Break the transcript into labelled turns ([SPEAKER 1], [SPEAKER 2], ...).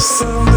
[SPEAKER 1] yourself